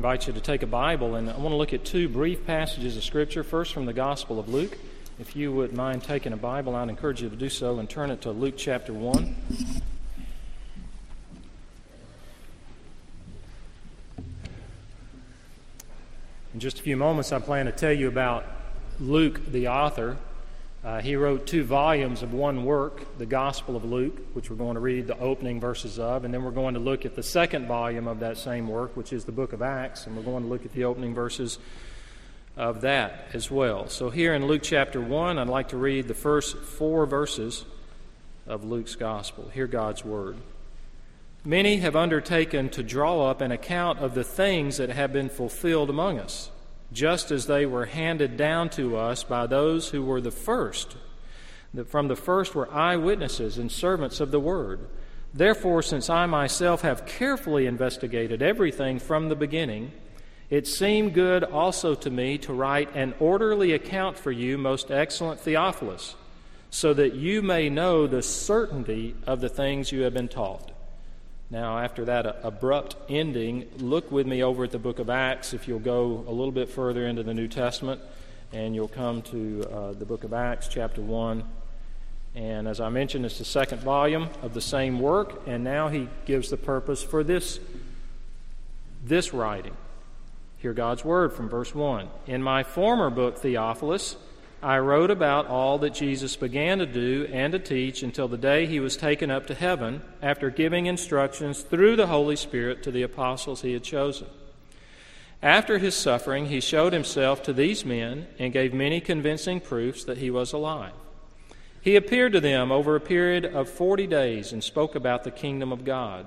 invite you to take a Bible, and I want to look at two brief passages of Scripture. First, from the Gospel of Luke. If you would mind taking a Bible, I'd encourage you to do so and turn it to Luke chapter 1. In just a few moments, I plan to tell you about Luke, the author. Uh, he wrote two volumes of one work, the Gospel of Luke, which we're going to read the opening verses of, and then we're going to look at the second volume of that same work, which is the book of Acts, and we're going to look at the opening verses of that as well. So, here in Luke chapter 1, I'd like to read the first four verses of Luke's Gospel. Hear God's Word. Many have undertaken to draw up an account of the things that have been fulfilled among us, just as they were handed down to us by those who were the first. That from the first were eyewitnesses and servants of the Word. Therefore, since I myself have carefully investigated everything from the beginning, it seemed good also to me to write an orderly account for you, most excellent Theophilus, so that you may know the certainty of the things you have been taught now, after that abrupt ending, look with me over at the book of Acts if you'll go a little bit further into the New Testament, and you'll come to uh, the book of Acts, chapter 1. And as I mentioned, it's the second volume of the same work, and now he gives the purpose for this, this writing. Hear God's word from verse 1. In my former book, Theophilus, I wrote about all that Jesus began to do and to teach until the day he was taken up to heaven after giving instructions through the Holy Spirit to the apostles he had chosen. After his suffering, he showed himself to these men and gave many convincing proofs that he was alive. He appeared to them over a period of forty days and spoke about the kingdom of God.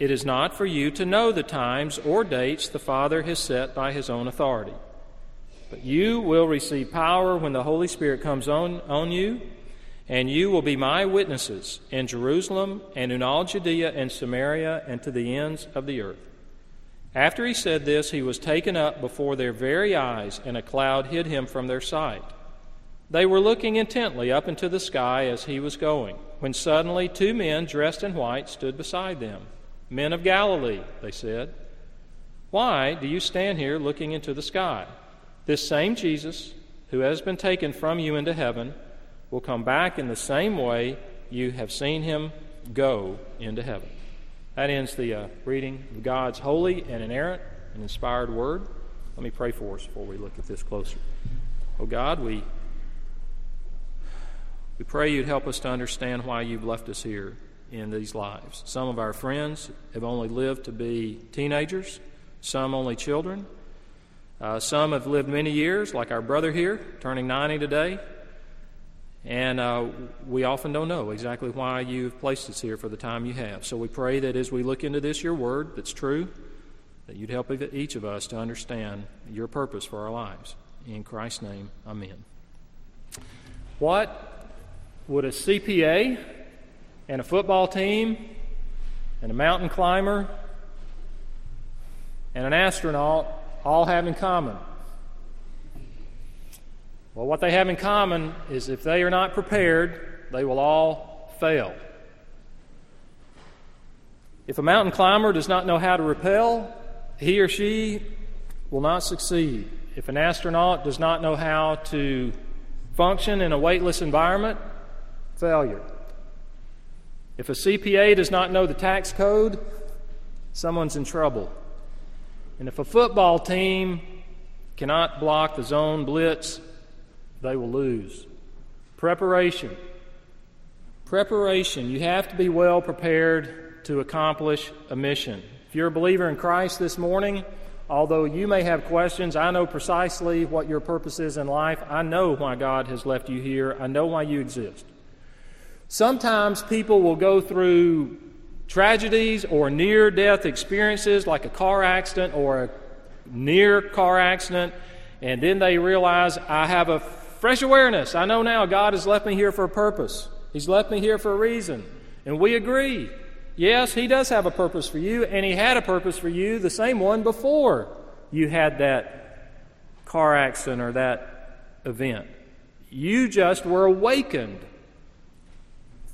it is not for you to know the times or dates the Father has set by his own authority. But you will receive power when the Holy Spirit comes on, on you, and you will be my witnesses in Jerusalem and in all Judea and Samaria and to the ends of the earth. After he said this, he was taken up before their very eyes, and a cloud hid him from their sight. They were looking intently up into the sky as he was going, when suddenly two men dressed in white stood beside them. Men of Galilee, they said, why do you stand here looking into the sky? This same Jesus, who has been taken from you into heaven, will come back in the same way you have seen him go into heaven. That ends the uh, reading of God's holy and inerrant and inspired word. Let me pray for us before we look at this closer. Oh God, we, we pray you'd help us to understand why you've left us here in these lives. Some of our friends have only lived to be teenagers, some only children. Uh, some have lived many years, like our brother here, turning 90 today. And uh, we often don't know exactly why you've placed us here for the time you have. So we pray that as we look into this, your word that's true, that you'd help each of us to understand your purpose for our lives. In Christ's name, amen. What would a CPA and a football team and a mountain climber and an astronaut all have in common? Well, what they have in common is if they are not prepared, they will all fail. If a mountain climber does not know how to rappel, he or she will not succeed. If an astronaut does not know how to function in a weightless environment, failure. If a CPA does not know the tax code, someone's in trouble. And if a football team cannot block the zone blitz, they will lose. Preparation. Preparation. You have to be well prepared to accomplish a mission. If you're a believer in Christ this morning, although you may have questions, I know precisely what your purpose is in life. I know why God has left you here. I know why you exist. Sometimes people will go through tragedies or near death experiences like a car accident or a near car accident, and then they realize I have a fresh awareness. I know now God has left me here for a purpose, He's left me here for a reason. And we agree. Yes, He does have a purpose for you, and He had a purpose for you, the same one before you had that car accident or that event. You just were awakened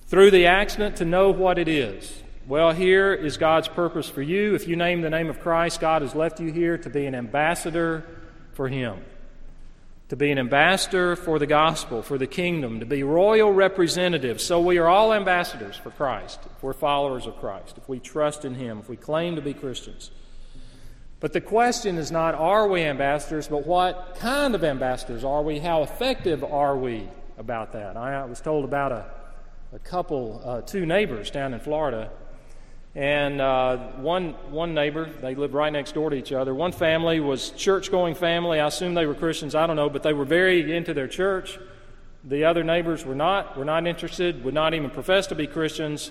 through the accident to know what it is. Well, here is God's purpose for you. If you name the name of Christ, God has left you here to be an ambassador for Him, to be an ambassador for the gospel, for the kingdom, to be royal representatives. So we are all ambassadors for Christ, if we're followers of Christ, if we trust in Him, if we claim to be Christians. But the question is not are we ambassadors, but what kind of ambassadors are we? How effective are we about that? I was told about a, a couple, uh, two neighbors down in Florida and uh, one, one neighbor, they lived right next door to each other. One family was church going family. I assume they were Christians. I don't know, but they were very into their church. The other neighbors were not, were not interested, would not even profess to be Christians.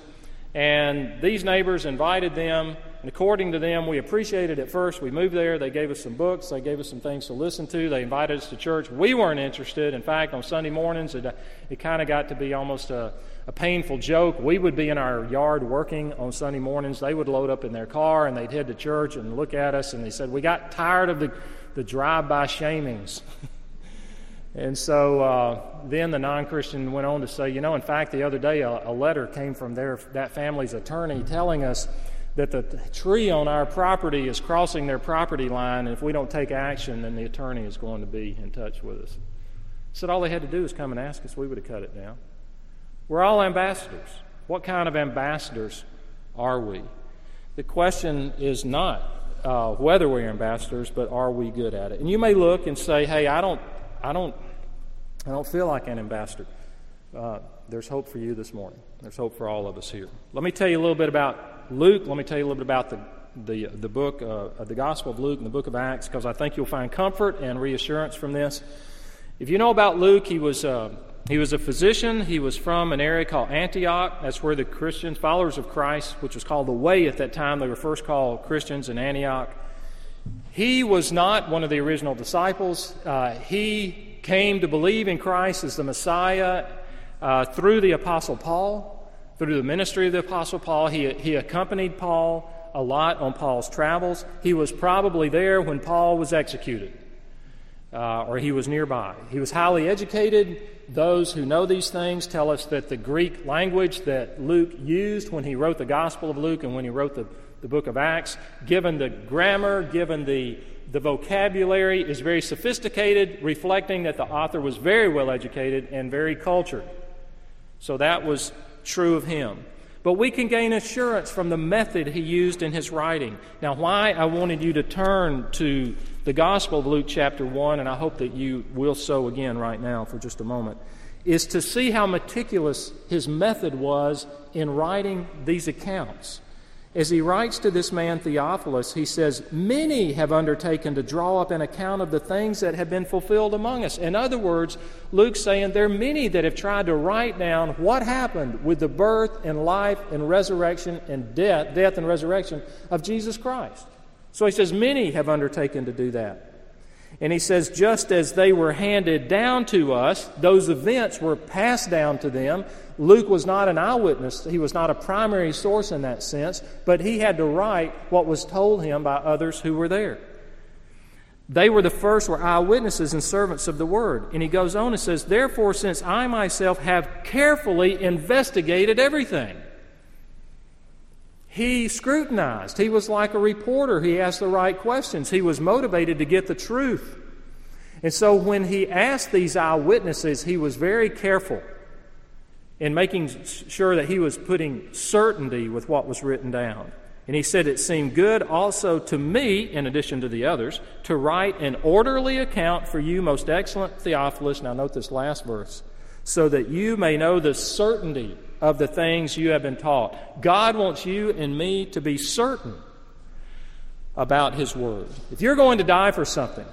And these neighbors invited them and according to them, we appreciated it first. We moved there. They gave us some books. They gave us some things to listen to. They invited us to church. We weren't interested. In fact, on Sunday mornings, it, it kind of got to be almost a, a painful joke. We would be in our yard working on Sunday mornings. They would load up in their car and they'd head to church and look at us. And they said, We got tired of the, the drive by shamings. And so uh, then the non Christian went on to say, you know, in fact, the other day a, a letter came from their, that family's attorney telling us that the tree on our property is crossing their property line, and if we don't take action, then the attorney is going to be in touch with us. Said all they had to do was come and ask us, we would have cut it down. We're all ambassadors. What kind of ambassadors are we? The question is not uh, whether we're ambassadors, but are we good at it? And you may look and say, "Hey, I don't, I don't, I don't feel like an ambassador." Uh, there's hope for you this morning. There's hope for all of us here. Let me tell you a little bit about Luke, let me tell you a little bit about the, the, the book, uh, the Gospel of Luke and the book of Acts, because I think you'll find comfort and reassurance from this. If you know about Luke, he was, uh, he was a physician. He was from an area called Antioch. That's where the Christians, followers of Christ, which was called the Way at that time, they were first called Christians in Antioch. He was not one of the original disciples. Uh, he came to believe in Christ as the Messiah uh, through the Apostle Paul. Through the ministry of the Apostle Paul, he, he accompanied Paul a lot on Paul's travels. He was probably there when Paul was executed, uh, or he was nearby. He was highly educated. Those who know these things tell us that the Greek language that Luke used when he wrote the Gospel of Luke and when he wrote the, the book of Acts, given the grammar, given the, the vocabulary, is very sophisticated, reflecting that the author was very well educated and very cultured. So that was true of him. But we can gain assurance from the method he used in his writing. Now, why I wanted you to turn to the Gospel of Luke, chapter 1, and I hope that you will so again right now for just a moment, is to see how meticulous his method was in writing these accounts. As he writes to this man Theophilus, he says, Many have undertaken to draw up an account of the things that have been fulfilled among us. In other words, Luke's saying there are many that have tried to write down what happened with the birth and life and resurrection and death, death and resurrection of Jesus Christ. So he says, Many have undertaken to do that. And he says, just as they were handed down to us, those events were passed down to them. Luke was not an eyewitness, he was not a primary source in that sense, but he had to write what was told him by others who were there. They were the first, were eyewitnesses and servants of the word. And he goes on and says, Therefore, since I myself have carefully investigated everything, he scrutinized. He was like a reporter. He asked the right questions. He was motivated to get the truth. And so when he asked these eyewitnesses, he was very careful in making sure that he was putting certainty with what was written down. And he said, It seemed good also to me, in addition to the others, to write an orderly account for you, most excellent Theophilus. Now, note this last verse so that you may know the certainty of the things you have been taught. God wants you and me to be certain about His Word. If you're going to die for something,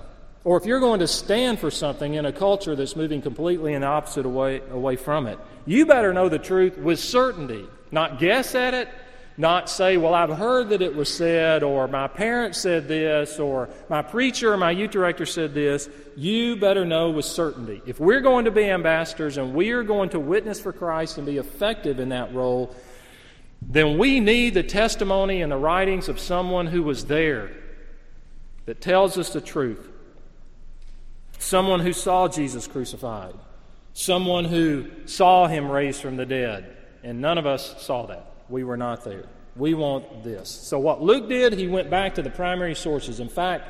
or if you're going to stand for something in a culture that's moving completely in the opposite way away from it, you better know the truth with certainty. Not guess at it, not say, Well, I've heard that it was said, or my parents said this, or my preacher or my youth director said this. You better know with certainty. If we're going to be ambassadors and we are going to witness for Christ and be effective in that role, then we need the testimony and the writings of someone who was there that tells us the truth. Someone who saw Jesus crucified. Someone who saw him raised from the dead. And none of us saw that. We were not there. We want this. So, what Luke did, he went back to the primary sources. In fact,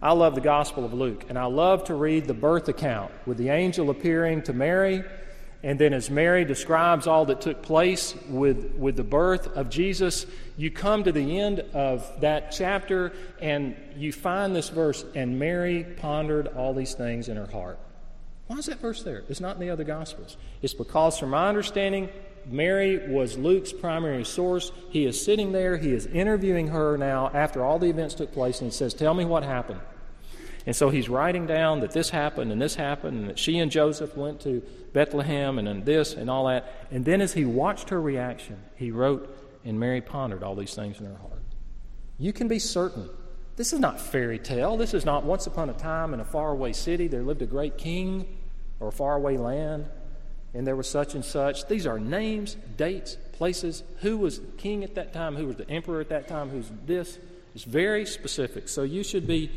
I love the Gospel of Luke, and I love to read the birth account with the angel appearing to Mary and then, as Mary describes all that took place with, with the birth of Jesus, you come to the end of that chapter and you find this verse, and Mary pondered all these things in her heart. Why is that verse there? It's not in the other Gospels. It's because, from my understanding, Mary was Luke's primary source. He is sitting there, he is interviewing her now after all the events took place, and he says, Tell me what happened. And so he's writing down that this happened and this happened, and that she and Joseph went to Bethlehem and then this and all that. And then as he watched her reaction, he wrote, and Mary pondered all these things in her heart. You can be certain. This is not fairy tale. This is not once upon a time in a faraway city there lived a great king or a faraway land and there was such and such. These are names, dates, places, who was king at that time, who was the emperor at that time, who's this. It's very specific. So you should be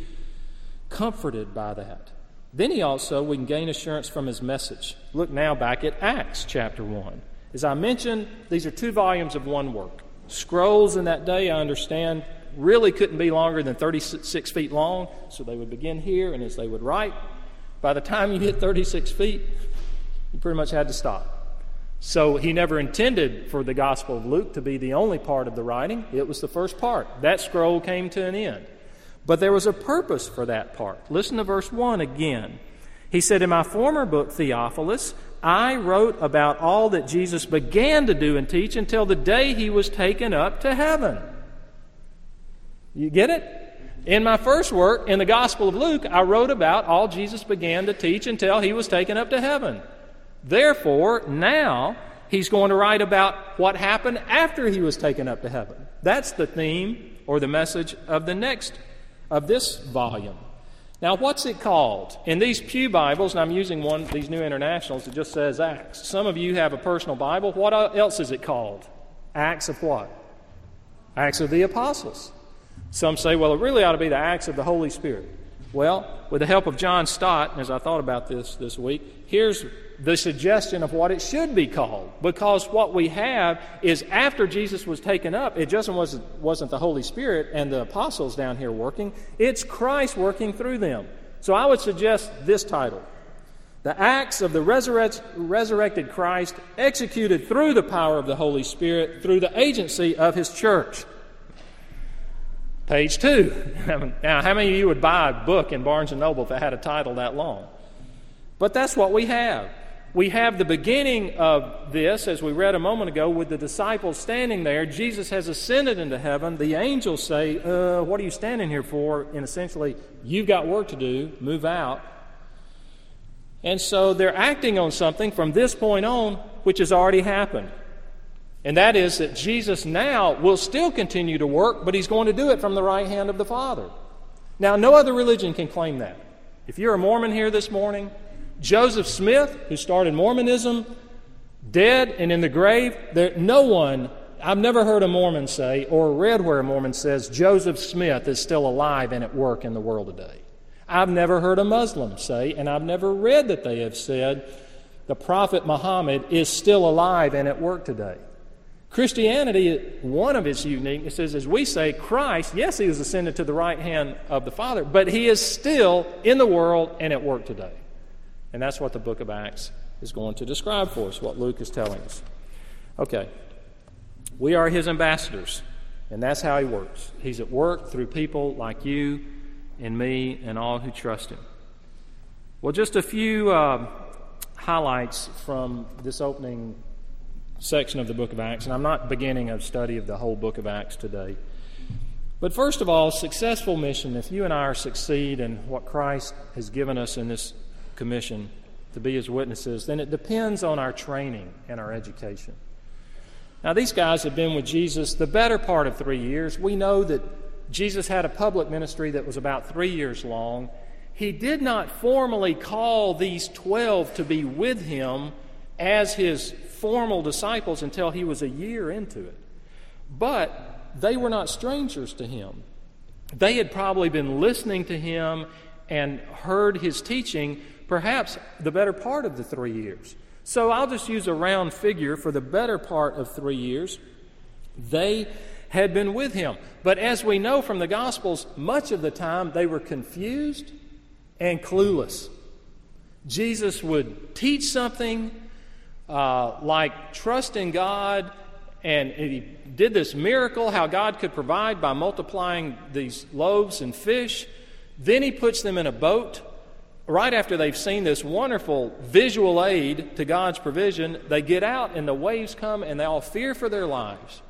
comforted by that. Then he also, we can gain assurance from his message. Look now back at Acts chapter 1. As I mentioned, these are two volumes of one work. Scrolls in that day, I understand, really couldn't be longer than 36 feet long, so they would begin here, and as they would write, by the time you hit 36 feet, you pretty much had to stop. So he never intended for the Gospel of Luke to be the only part of the writing, it was the first part. That scroll came to an end. But there was a purpose for that part. Listen to verse 1 again. He said, In my former book, Theophilus, I wrote about all that Jesus began to do and teach until the day he was taken up to heaven. You get it? In my first work, in the Gospel of Luke, I wrote about all Jesus began to teach until he was taken up to heaven. Therefore, now he's going to write about what happened after he was taken up to heaven. That's the theme or the message of the next of this volume. Now, what's it called? In these Pew Bibles, and I'm using one these new internationals, it just says Acts. Some of you have a personal Bible. What else is it called? Acts of what? Acts of the Apostles. Some say, well, it really ought to be the Acts of the Holy Spirit. Well, with the help of John Stott, as I thought about this this week, here's the suggestion of what it should be called. Because what we have is after Jesus was taken up, it just wasn't, wasn't the Holy Spirit and the apostles down here working, it's Christ working through them. So I would suggest this title The Acts of the Resurrect, Resurrected Christ, executed through the power of the Holy Spirit, through the agency of His church. Page two. Now, how many of you would buy a book in Barnes and Noble if it had a title that long? But that's what we have we have the beginning of this, as we read a moment ago, with the disciples standing there. Jesus has ascended into heaven. The angels say, uh, What are you standing here for? And essentially, you've got work to do, move out. And so they're acting on something from this point on, which has already happened. And that is that Jesus now will still continue to work, but he's going to do it from the right hand of the Father. Now, no other religion can claim that. If you're a Mormon here this morning, Joseph Smith, who started Mormonism, dead and in the grave, there, no one, I've never heard a Mormon say or read where a Mormon says Joseph Smith is still alive and at work in the world today. I've never heard a Muslim say, and I've never read that they have said, the Prophet Muhammad is still alive and at work today. Christianity, one of its uniquenesses is as we say Christ, yes, he was ascended to the right hand of the Father, but he is still in the world and at work today. And that's what the book of Acts is going to describe for us, what Luke is telling us. Okay. We are his ambassadors, and that's how he works. He's at work through people like you and me and all who trust him. Well, just a few uh, highlights from this opening section of the book of Acts, and I'm not beginning a study of the whole book of Acts today. But first of all, successful mission, if you and I are succeed in what Christ has given us in this commission to be his witnesses, then it depends on our training and our education. Now, these guys have been with Jesus the better part of three years. We know that Jesus had a public ministry that was about three years long. He did not formally call these 12 to be with him as his formal disciples until he was a year into it. But they were not strangers to him. They had probably been listening to him and heard his teaching perhaps the better part of the three years. So I'll just use a round figure for the better part of three years. They had been with him. But as we know from the Gospels, much of the time they were confused and clueless. Jesus would teach something uh, like trust in God, and he did this miracle how God could provide by multiplying these loaves and fish. Then he puts them in a boat. Right after they've seen this wonderful visual aid to God's provision, they get out and the waves come and they all fear for their lives.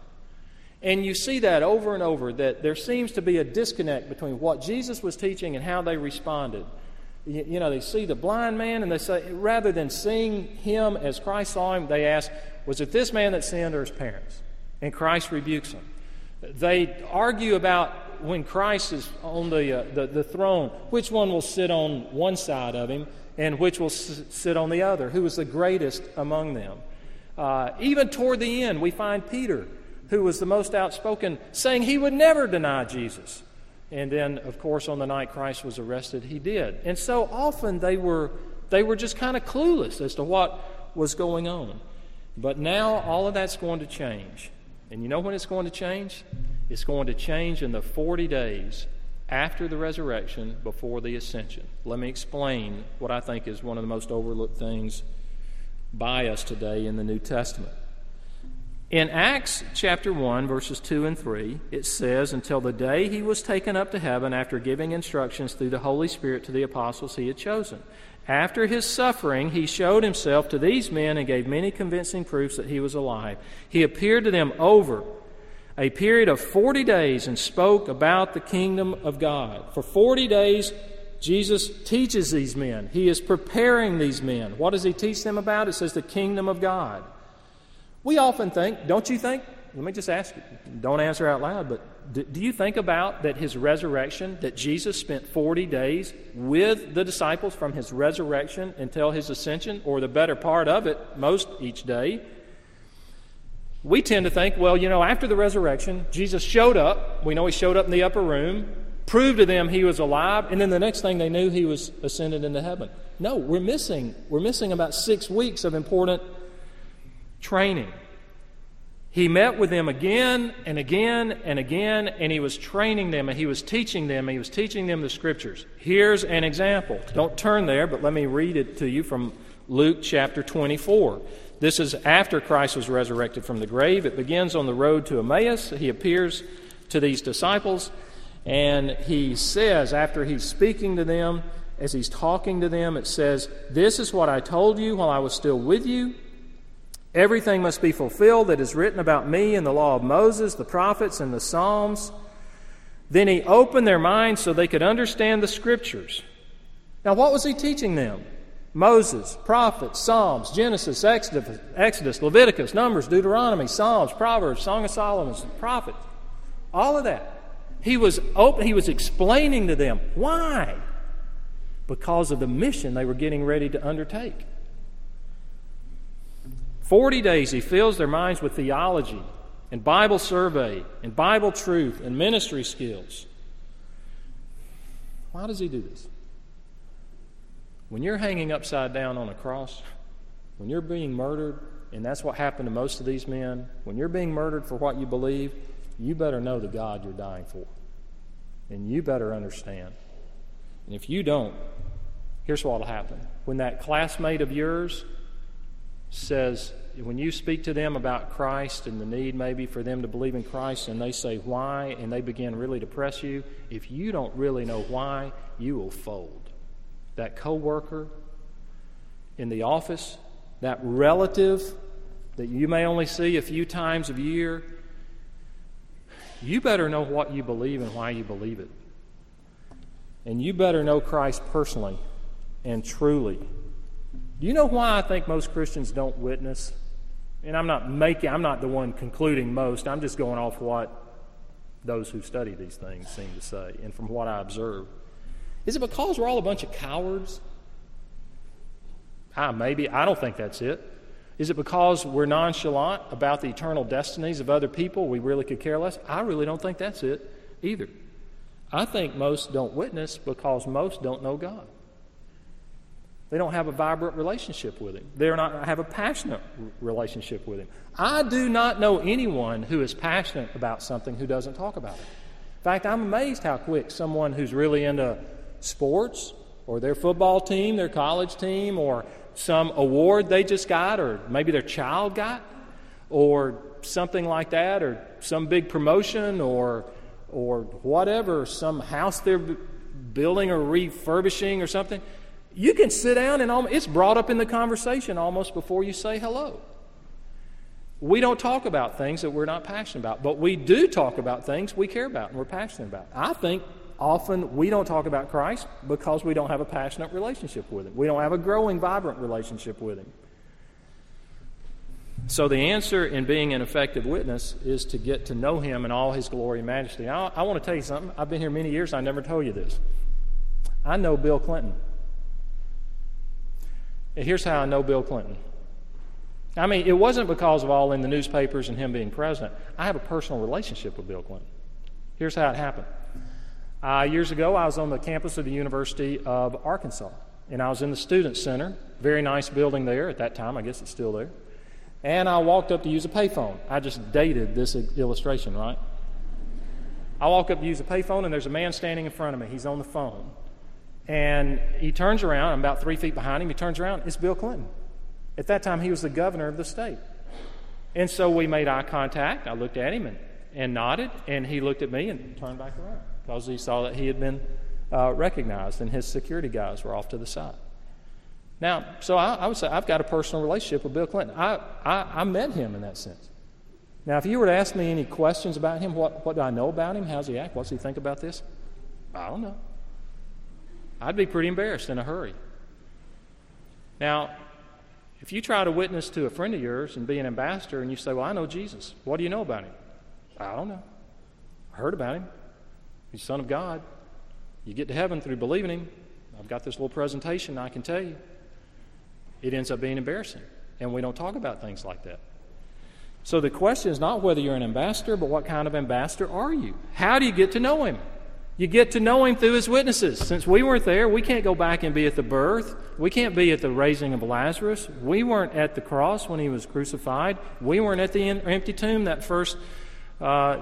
And you see that over and over that there seems to be a disconnect between what Jesus was teaching and how they responded. You, you know, they see the blind man and they say, rather than seeing him as Christ saw him, they ask, Was it this man that sinned or his parents? And Christ rebukes them. They argue about when Christ is on the, uh, the, the, throne, which one will sit on one side of him and which will s- sit on the other, who is the greatest among them. Uh, even toward the end, we find Peter, who was the most outspoken, saying he would never deny Jesus. And then, of course, on the night Christ was arrested, he did. And so often they were, they were just kind of clueless as to what was going on. But now all of that's going to change. And you know when it's going to change? It's going to change in the 40 days after the resurrection, before the ascension. Let me explain what I think is one of the most overlooked things by us today in the New Testament. In Acts chapter 1, verses 2 and 3, it says, Until the day he was taken up to heaven after giving instructions through the Holy Spirit to the apostles he had chosen. After his suffering, he showed himself to these men and gave many convincing proofs that he was alive. He appeared to them over a period of 40 days and spoke about the kingdom of God. For 40 days, Jesus teaches these men. He is preparing these men. What does he teach them about? It says the kingdom of God. We often think, don't you think? Let me just ask you, don't answer out loud, but do, you think about that his resurrection, that Jesus spent 40 days with the disciples from his resurrection until his ascension, or the better part of it, most each day? We tend to think, well, you know, after the resurrection, Jesus showed up. We know he showed up in the upper room, proved to them he was alive, and then the next thing they knew, he was ascended into heaven. No, we're missing, we're missing about six weeks of important training. He met with them again and again and again, and he was training them and he was teaching them and he was teaching them the scriptures. Here's an example. Don't turn there, but let me read it to you from Luke chapter 24. This is after Christ was resurrected from the grave. It begins on the road to Emmaus. He appears to these disciples, and he says, after he's speaking to them, as he's talking to them, it says, This is what I told you while I was still with you Everything must be fulfilled that is written about me in the law of Moses, the prophets, and the Psalms. Then he opened their minds so they could understand the scriptures. Now, what was he teaching them? Moses, prophets, Psalms, Genesis, Exodus, Leviticus, Numbers, Deuteronomy, Psalms, Proverbs, Song of Solomon, prophets. All of that. He was open, he was explaining to them why? Because of the mission they were getting ready to undertake. 40 days, he fills their minds with theology and Bible survey and Bible truth and ministry skills. Why does he do this? When you're hanging upside down on a cross, when you're being murdered, and that's what happened to most of these men, when you're being murdered for what you believe, you better know the God you're dying for. And you better understand. And if you don't, here's what will happen. When that classmate of yours says, when you speak to them about Christ and the need maybe for them to believe in Christ, and they say why, and they begin really to press you, if you don't really know why, you will fold. That coworker in the office, that relative that you may only see a few times a year, you better know what you believe and why you believe it. And you better know Christ personally and truly. Do you know why I think most Christians don't witness? And I'm not making, I'm not the one concluding most. I'm just going off what those who study these things seem to say and from what I observe. Is it because we're all a bunch of cowards? Ah, maybe. I don't think that's it. Is it because we're nonchalant about the eternal destinies of other people? We really could care less? I really don't think that's it either. I think most don't witness because most don't know God. They don't have a vibrant relationship with Him. They do not have a passionate relationship with Him. I do not know anyone who is passionate about something who doesn't talk about it. In fact, I'm amazed how quick someone who's really into sports or their football team, their college team, or some award they just got, or maybe their child got, or something like that, or some big promotion, or or whatever, some house they're building or refurbishing or something, you can sit down and it's brought up in the conversation almost before you say hello. We don't talk about things that we're not passionate about, but we do talk about things we care about and we're passionate about. I think often we don't talk about Christ because we don't have a passionate relationship with Him. We don't have a growing, vibrant relationship with Him. So, the answer in being an effective witness is to get to know Him in all His glory and majesty. I, I want to tell you something. I've been here many years, I never told you this. I know Bill Clinton. And here's how I know Bill Clinton. I mean, it wasn't because of all in the newspapers and him being president. I have a personal relationship with Bill Clinton. Here's how it happened. Uh, years ago, I was on the campus of the University of Arkansas, and I was in the Student Center. Very nice building there at that time. I guess it's still there. And I walked up to use a payphone. I just dated this illustration, right? I walk up to use a payphone, and there's a man standing in front of me. He's on the phone. And he turns around. I'm about three feet behind him. He turns around. It's Bill Clinton. At that time, he was the governor of the state. And so we made eye contact. I looked at him and, and nodded, and he looked at me and turned back around because he saw that he had been uh, recognized, and his security guys were off to the side. Now, so I, I, would say I've got a personal relationship with Bill Clinton. I, I, I, met him in that sense. Now, if you were to ask me any questions about him, what, what do I know about him? How's he act? What's he think about this? I don't know. I'd be pretty embarrassed in a hurry. Now, if you try to witness to a friend of yours and be an ambassador and you say, Well, I know Jesus, what do you know about him? I don't know. I heard about him. He's Son of God. You get to heaven through believing him. I've got this little presentation I can tell you it ends up being embarrassing. And we don't talk about things like that. So the question is not whether you're an ambassador, but what kind of ambassador are you? How do you get to know him? You get to know him through his witnesses. Since we weren't there, we can't go back and be at the birth. We can't be at the raising of Lazarus. We weren't at the cross when he was crucified. We weren't at the empty tomb that first uh,